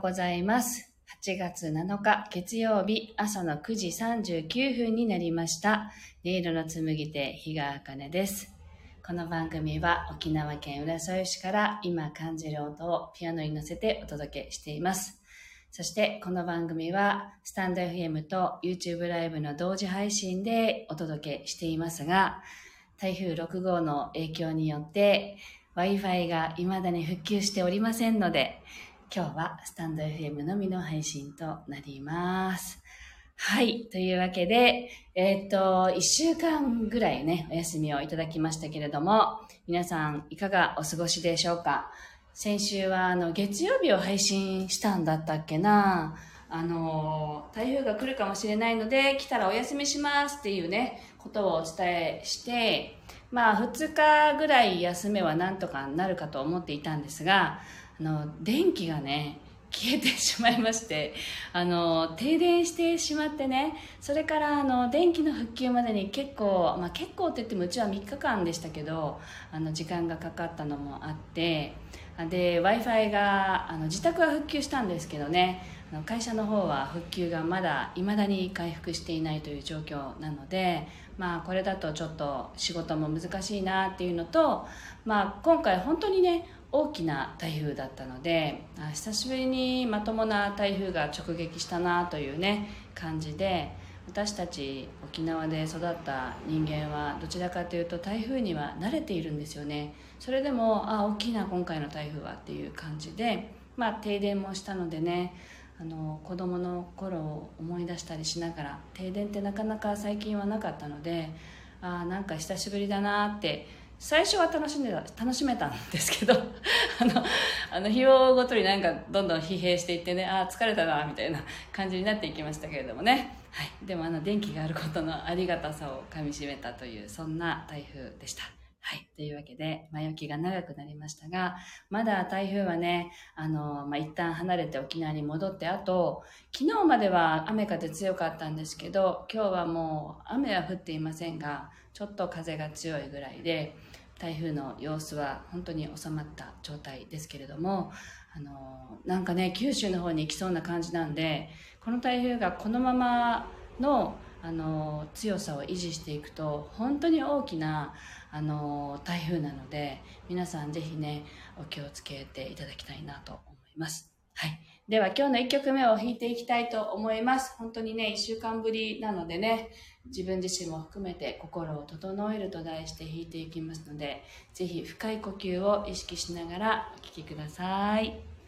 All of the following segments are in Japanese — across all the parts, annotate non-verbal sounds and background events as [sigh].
うございます。8月7日月曜日朝の9時39分になりました。音色の紡ぎ手、日川茜です。この番組は沖縄県浦添市から今感じる音をピアノに乗せてお届けしています。そしてこの番組はスタンド FM と YouTube ライブの同時配信でお届けしていますが、台風6号の影響によって Wi-Fi が未だに復旧しておりませんので、今日はスタンド FM のみの配信となります。はい。というわけで、えーっと、一週間ぐらいね、お休みをいただきましたけれども、皆さんいかがお過ごしでしょうか？先週はあの月曜日を配信したんだったっけな？あの、台風が来るかもしれないので、来たらお休みしますっていうね、ことをお伝えして、まあ2日ぐらい休めはなんとかなるかと思っていたんですが、あの、電気がね、消えてしまいまして、あの、停電してしまってね、それからあの、電気の復旧までに結構、まあ結構って言ってもうちは3日間でしたけど、あの、時間がかかったのもあって、で、Wi-Fi が、あの、自宅は復旧したんですけどね、会社の方は復旧がまだ未だに回復していないという状況なので、まあこれだとちょっと仕事も難しいなっていうのと、まあ今回本当にね、大きな台風だったので久しぶりにまともな台風が直撃したなというね感じで私たち沖縄で育った人間はどちらかというと台風には慣れているんですよね。それでもあ大きな今回の台風はっていう感じでまあ停電もしたのでねあの子供の頃を思い出したりしながら停電ってなかなか最近はなかったのであなんか久しぶりだなって最初は楽しんでた楽しめたんですけど [laughs] あのあの日をごとになんかどんどん疲弊していってねああ疲れたなみたいな感じになっていきましたけれどもね、はい、でもあの電気があることのありがたさをかみしめたというそんな台風でした。はい。というわけで、前置きが長くなりましたが、まだ台風はね、あの、まあ、一旦離れて沖縄に戻って、あと、昨日までは雨風強かったんですけど、今日はもう雨は降っていませんが、ちょっと風が強いぐらいで、台風の様子は本当に収まった状態ですけれども、あの、なんかね、九州の方に行きそうな感じなんで、この台風がこのままの、あの、強さを維持していくと、本当に大きな、あの、台風なので、皆さんぜひね、お気をつけていただきたいなと思います。はい。では今日の1曲目を弾いていきたいと思います。本当にね、1週間ぶりなのでね、自分自身も含めて心を整えると題して弾いていきますので、ぜひ深い呼吸を意識しながらお聴きください。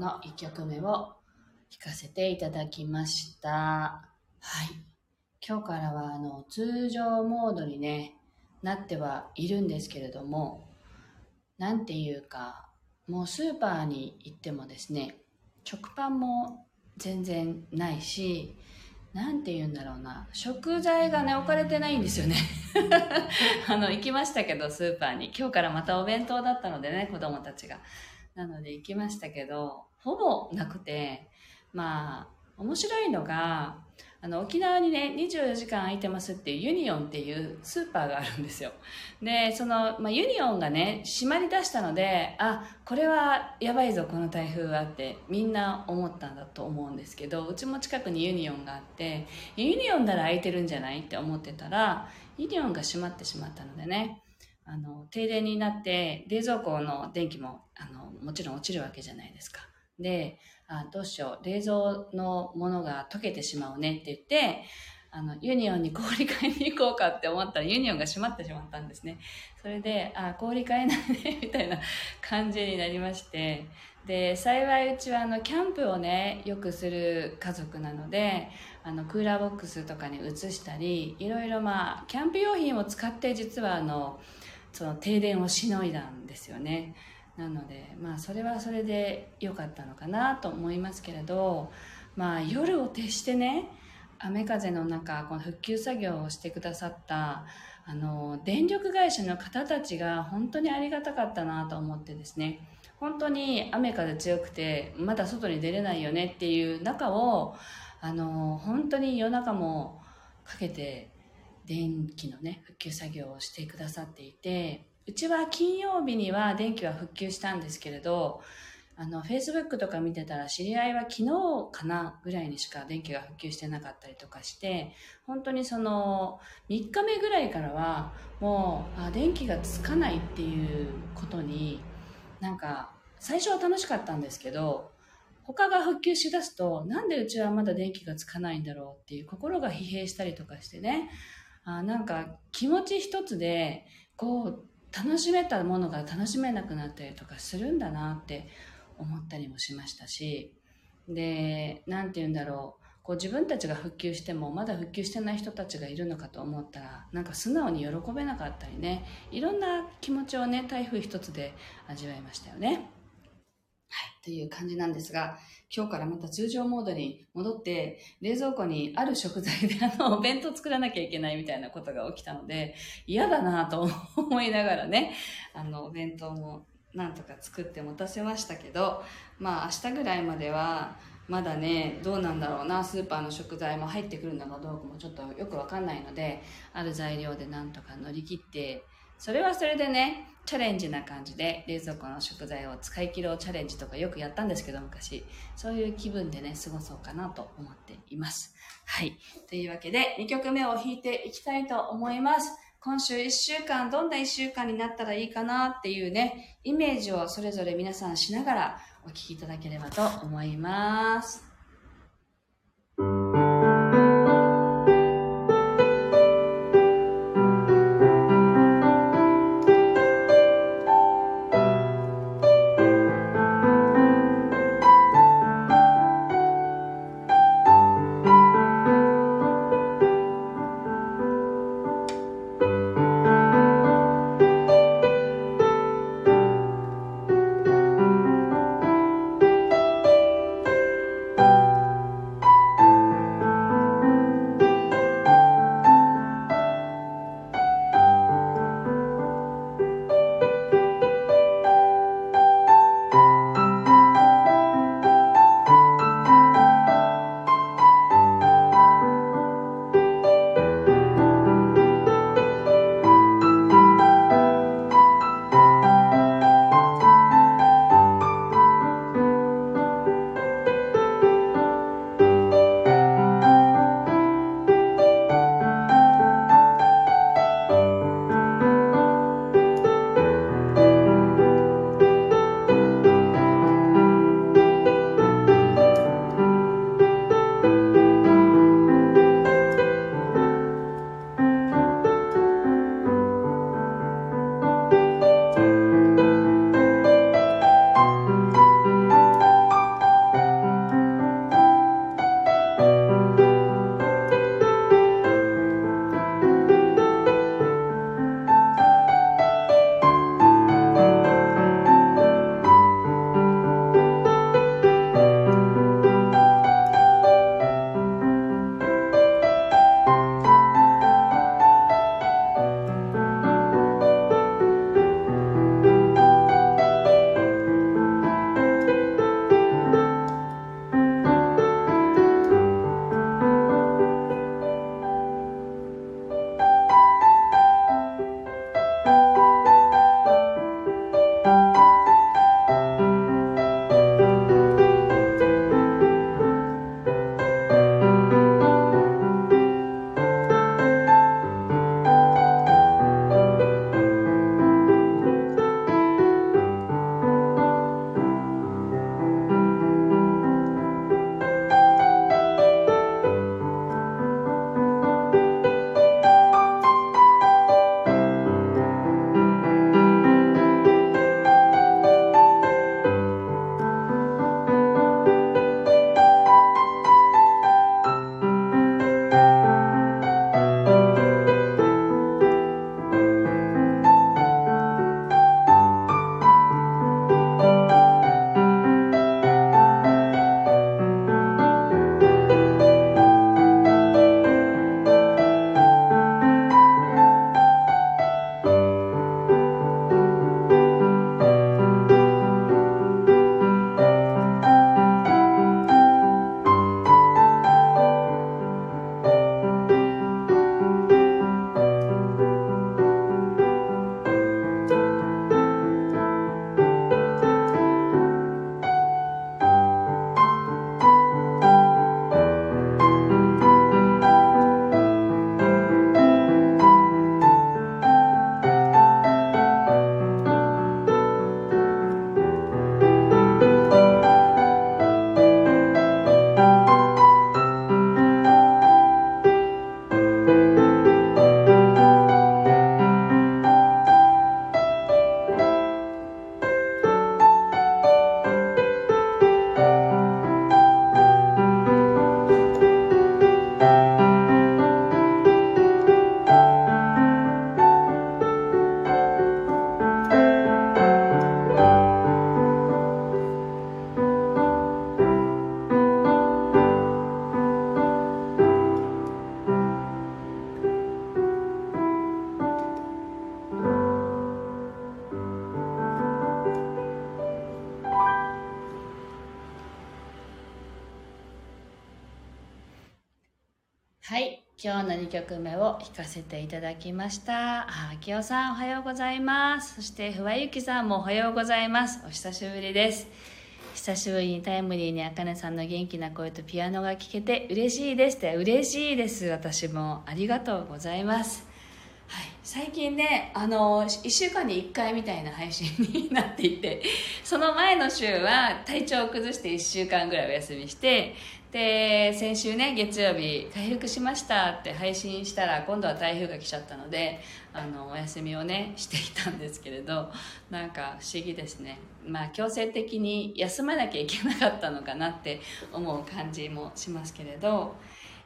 の1曲目を弾かせていただきました。はい。今日からはあの通常モードにね、なってはいるんですけれども、なんていうか、もうスーパーに行ってもですね、食パンも全然ないし、なんて言うんだろうな。食材がね、置かれてないんですよね。[laughs] あの、行きましたけど、スーパーに。今日からまたお弁当だったのでね、子供たちが。なので行きましたけど、ほぼなくて、まあ、面白いのが、あの、沖縄にね、24時間空いてますっていうユニオンっていうスーパーがあるんですよ。で、その、まあ、ユニオンがね、閉まり出したので、あ、これはやばいぞ、この台風はってみんな思ったんだと思うんですけど、うちも近くにユニオンがあって、ユニオンなら空いてるんじゃないって思ってたら、ユニオンが閉まってしまったのでね、あの、停電になって、冷蔵庫の電気も、あの、もちろん落ちるわけじゃないですか。で、あどうしよう、冷蔵のものが溶けてしまうねって言って、あの、ユニオンに氷買いに行こうかって思ったらユニオンが閉まってしまったんですね。それで、あ、氷買えないね、みたいな [laughs] 感じになりまして、で、幸いうちはあの、キャンプをね、よくする家族なので、あの、クーラーボックスとかに移したり、いろいろまあ、キャンプ用品を使って実はあの、その停電をしのいだんですよね。なので、まあ、それはそれで良かったのかなと思いますけれど、まあ、夜を徹してね、雨風の中、この復旧作業をしてくださった、あの、電力会社の方たちが本当にありがたかったなと思ってですね、本当に雨風強くて、まだ外に出れないよねっていう中を、あの、本当に夜中もかけて、電気のね、復旧作業をしてくださっていて、うちは金曜日には電気は復旧したんですけれど、あの、Facebook とか見てたら知り合いは昨日かなぐらいにしか電気が復旧してなかったりとかして、本当にその3日目ぐらいからはもう、あ、電気がつかないっていうことになんか最初は楽しかったんですけど、他が復旧しだすと、なんでうちはまだ電気がつかないんだろうっていう心が疲弊したりとかしてね、あなんか気持ち一つで、こう、楽しめたものが楽しめなくなったりとかするんだなって思ったりもしましたし、で、なんて言うんだろう。こう自分たちが復旧してもまだ復旧してない人たちがいるのかと思ったらなんか素直に喜べなかったりねいろんな気持ちをね台風一つで味わいましたよね。はい、という感じなんですが、今日からまた通常モードに戻って、冷蔵庫にある食材であの、お弁当作らなきゃいけないみたいなことが起きたので、嫌だなと思いながらね、あの、お弁当もなんとか作って持たせましたけど、まあ明日ぐらいまでは、まだね、どうなんだろうな、スーパーの食材も入ってくるのかどうかもちょっとよくわかんないので、ある材料でなんとか乗り切って、それはそれでね、チャレンジな感じで冷蔵庫の食材を使い切ろうチャレンジとかよくやったんですけど昔、そういう気分でね、過ごそうかなと思っています。はい。というわけで、2曲目を弾いていきたいと思います。今週1週間、どんな1週間になったらいいかなっていうね、イメージをそれぞれ皆さんしながらお聴きいただければと思います。曲目を弾かせていただきました。あきおさんおはようございます。そしてふわゆきさんもおはようございます。お久しぶりです。久しぶりにタイムリーにあかねさんの元気な声とピアノが聴けて嬉しいです。って嬉しいです私も。ありがとうございます。はい、最近ねあの1週間に1回みたいな配信になっていてその前の週は体調を崩して1週間ぐらいお休みしてで先週ね月曜日回復しましたって配信したら今度は台風が来ちゃったのであのお休みをねしていたんですけれどなんか不思議ですね。まあ強制的に休まなきゃいけなかったのかなって思う感じもしますけれど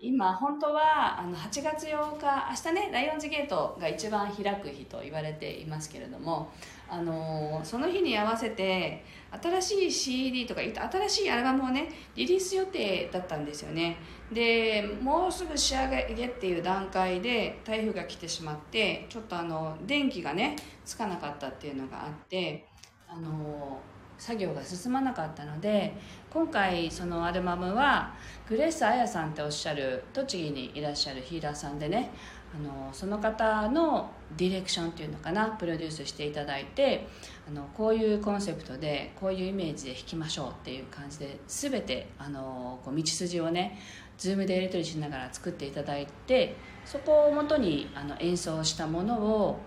今本当はあの8月8日明日ねライオンズゲートが一番開く日と言われていますけれどもあのその日に合わせて新しい CD とか新しいアルバムをねリリース予定だったんですよね。でもうすぐ仕上げっていう段階で台風が来てしまってちょっとあの電気がねつかなかったっていうのがあってあの作業が進まなかったので今回そのアルバムはグレース・アヤさんっておっしゃる栃木にいらっしゃるヒーラーさんでねあのその方のディレクションっていうのかなプロデュースしていただいてあのこういうコンセプトでこういうイメージで弾きましょうっていう感じで全てあのこう道筋をね Zoom でやり取りしながら作っていただいてそこをもとにあの演奏したものを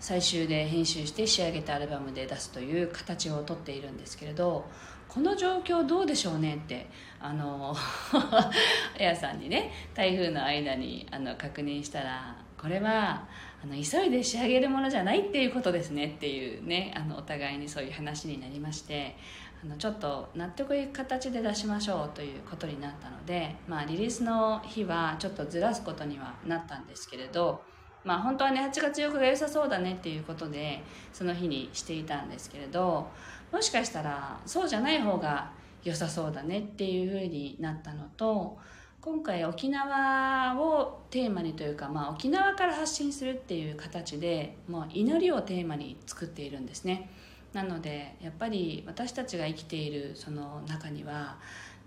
最終で編集して仕上げたアルバムで出すという形をとっているんですけれどこの状況どうでしょうねってあの [laughs] あやさんにね台風の間にあの確認したらこれはあの急いで仕上げるものじゃないっていうことですねっていうねあのお互いにそういう話になりましてあのちょっと納得いく形で出しましょうということになったので、まあ、リリースの日はちょっとずらすことにはなったんですけれどまあ本当はね8月8日が良さそうだねっていうことでその日にしていたんですけれどもしかしたらそうじゃない方が良さそうだねっていうふうになったのと今回沖縄をテーマにというか、まあ、沖縄から発信するっていう形で、まあ、祈りをテーマに作っているんですね。なのでやっぱり私たちが生きているその中には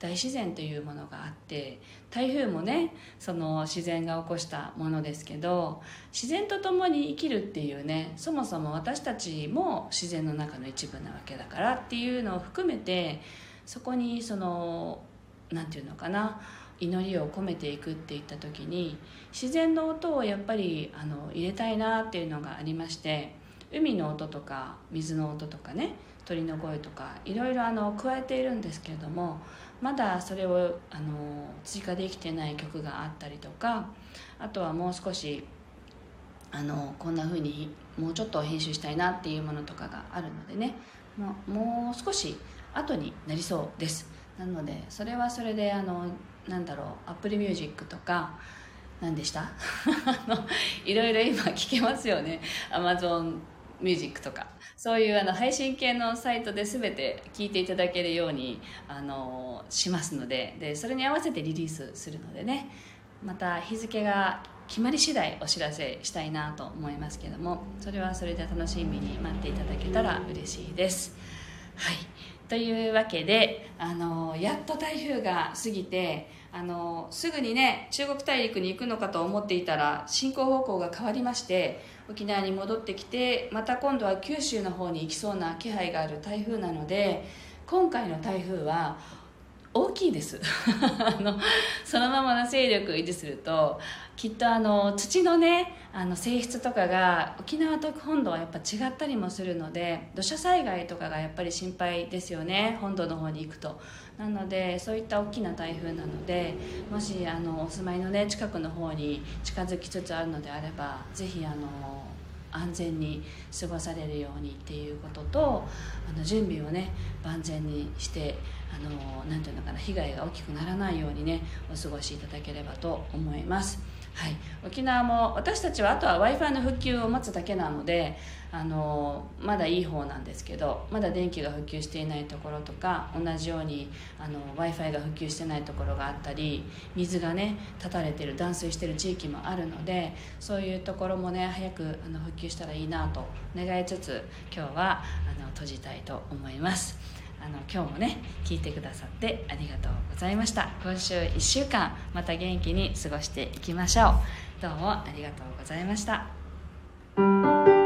大自然というものがあって台風もねその自然が起こしたものですけど自然と共に生きるっていうねそもそも私たちも自然の中の一部なわけだからっていうのを含めてそこにその何て言うのかな祈りを込めていくっていった時に自然の音をやっぱりあの入れたいなっていうのがありまして海の音とか水の音とかね鳥の声とかいろいろあの加えているんですけれどもまだそれをあの追加できてない曲があったりとかあとはもう少しあのこんな風にもうちょっと編集したいなっていうものとかがあるのでね。もうもう少し後になりそうです。なのでそれはそれであのなんだろう Apple Music とか何でした？[laughs] いろいろ今聞けますよね。 Amazon Music とか。そういうあの配信系のサイトで全て聞いていただけるようにあのしますので。でそれに合わせてリリースするのでね。また日付が決まり次第お知らせしたいなと思いますけども。それはそれで楽しみに待っていただけたら嬉しいです。はい。というわけであのやっと台風が過ぎてあのすぐにね中国大陸に行くのかと思っていたら進行方向が変わりまして沖縄に戻ってきてまた今度は九州の方に行きそうな気配がある台風なので今回の台風は大きいです。[laughs] あのそのままの勢力を維持するときっとあの土のねあの性質とかが沖縄と本土はやっぱ違ったりもするので土砂災害とかがやっぱり心配ですよね本土の方に行くと。なのでそういった大きな台風なのでもしあのお住まいのね近くの方に近づきつつあるのであればぜひあの安全に過ごされるようにっていうこととあの準備をね万全にしてあのなていうのかな被害が大きくならないようにねお過ごしいただければと思います。はい、沖縄も私たちはあとは w i f i の復旧を待つだけなのであのまだいい方なんですけどまだ電気が普及していないところとか同じように w i f i が普及してないところがあったり水がね断たれてる断水してる地域もあるのでそういうところもね早くあの復旧したらいいなと願いつつ今日はあの閉じたいと思います。あの今日もね聞いてくださってありがとうございました。今週1週間また元気に過ごしていきましょう。どうもありがとうございました。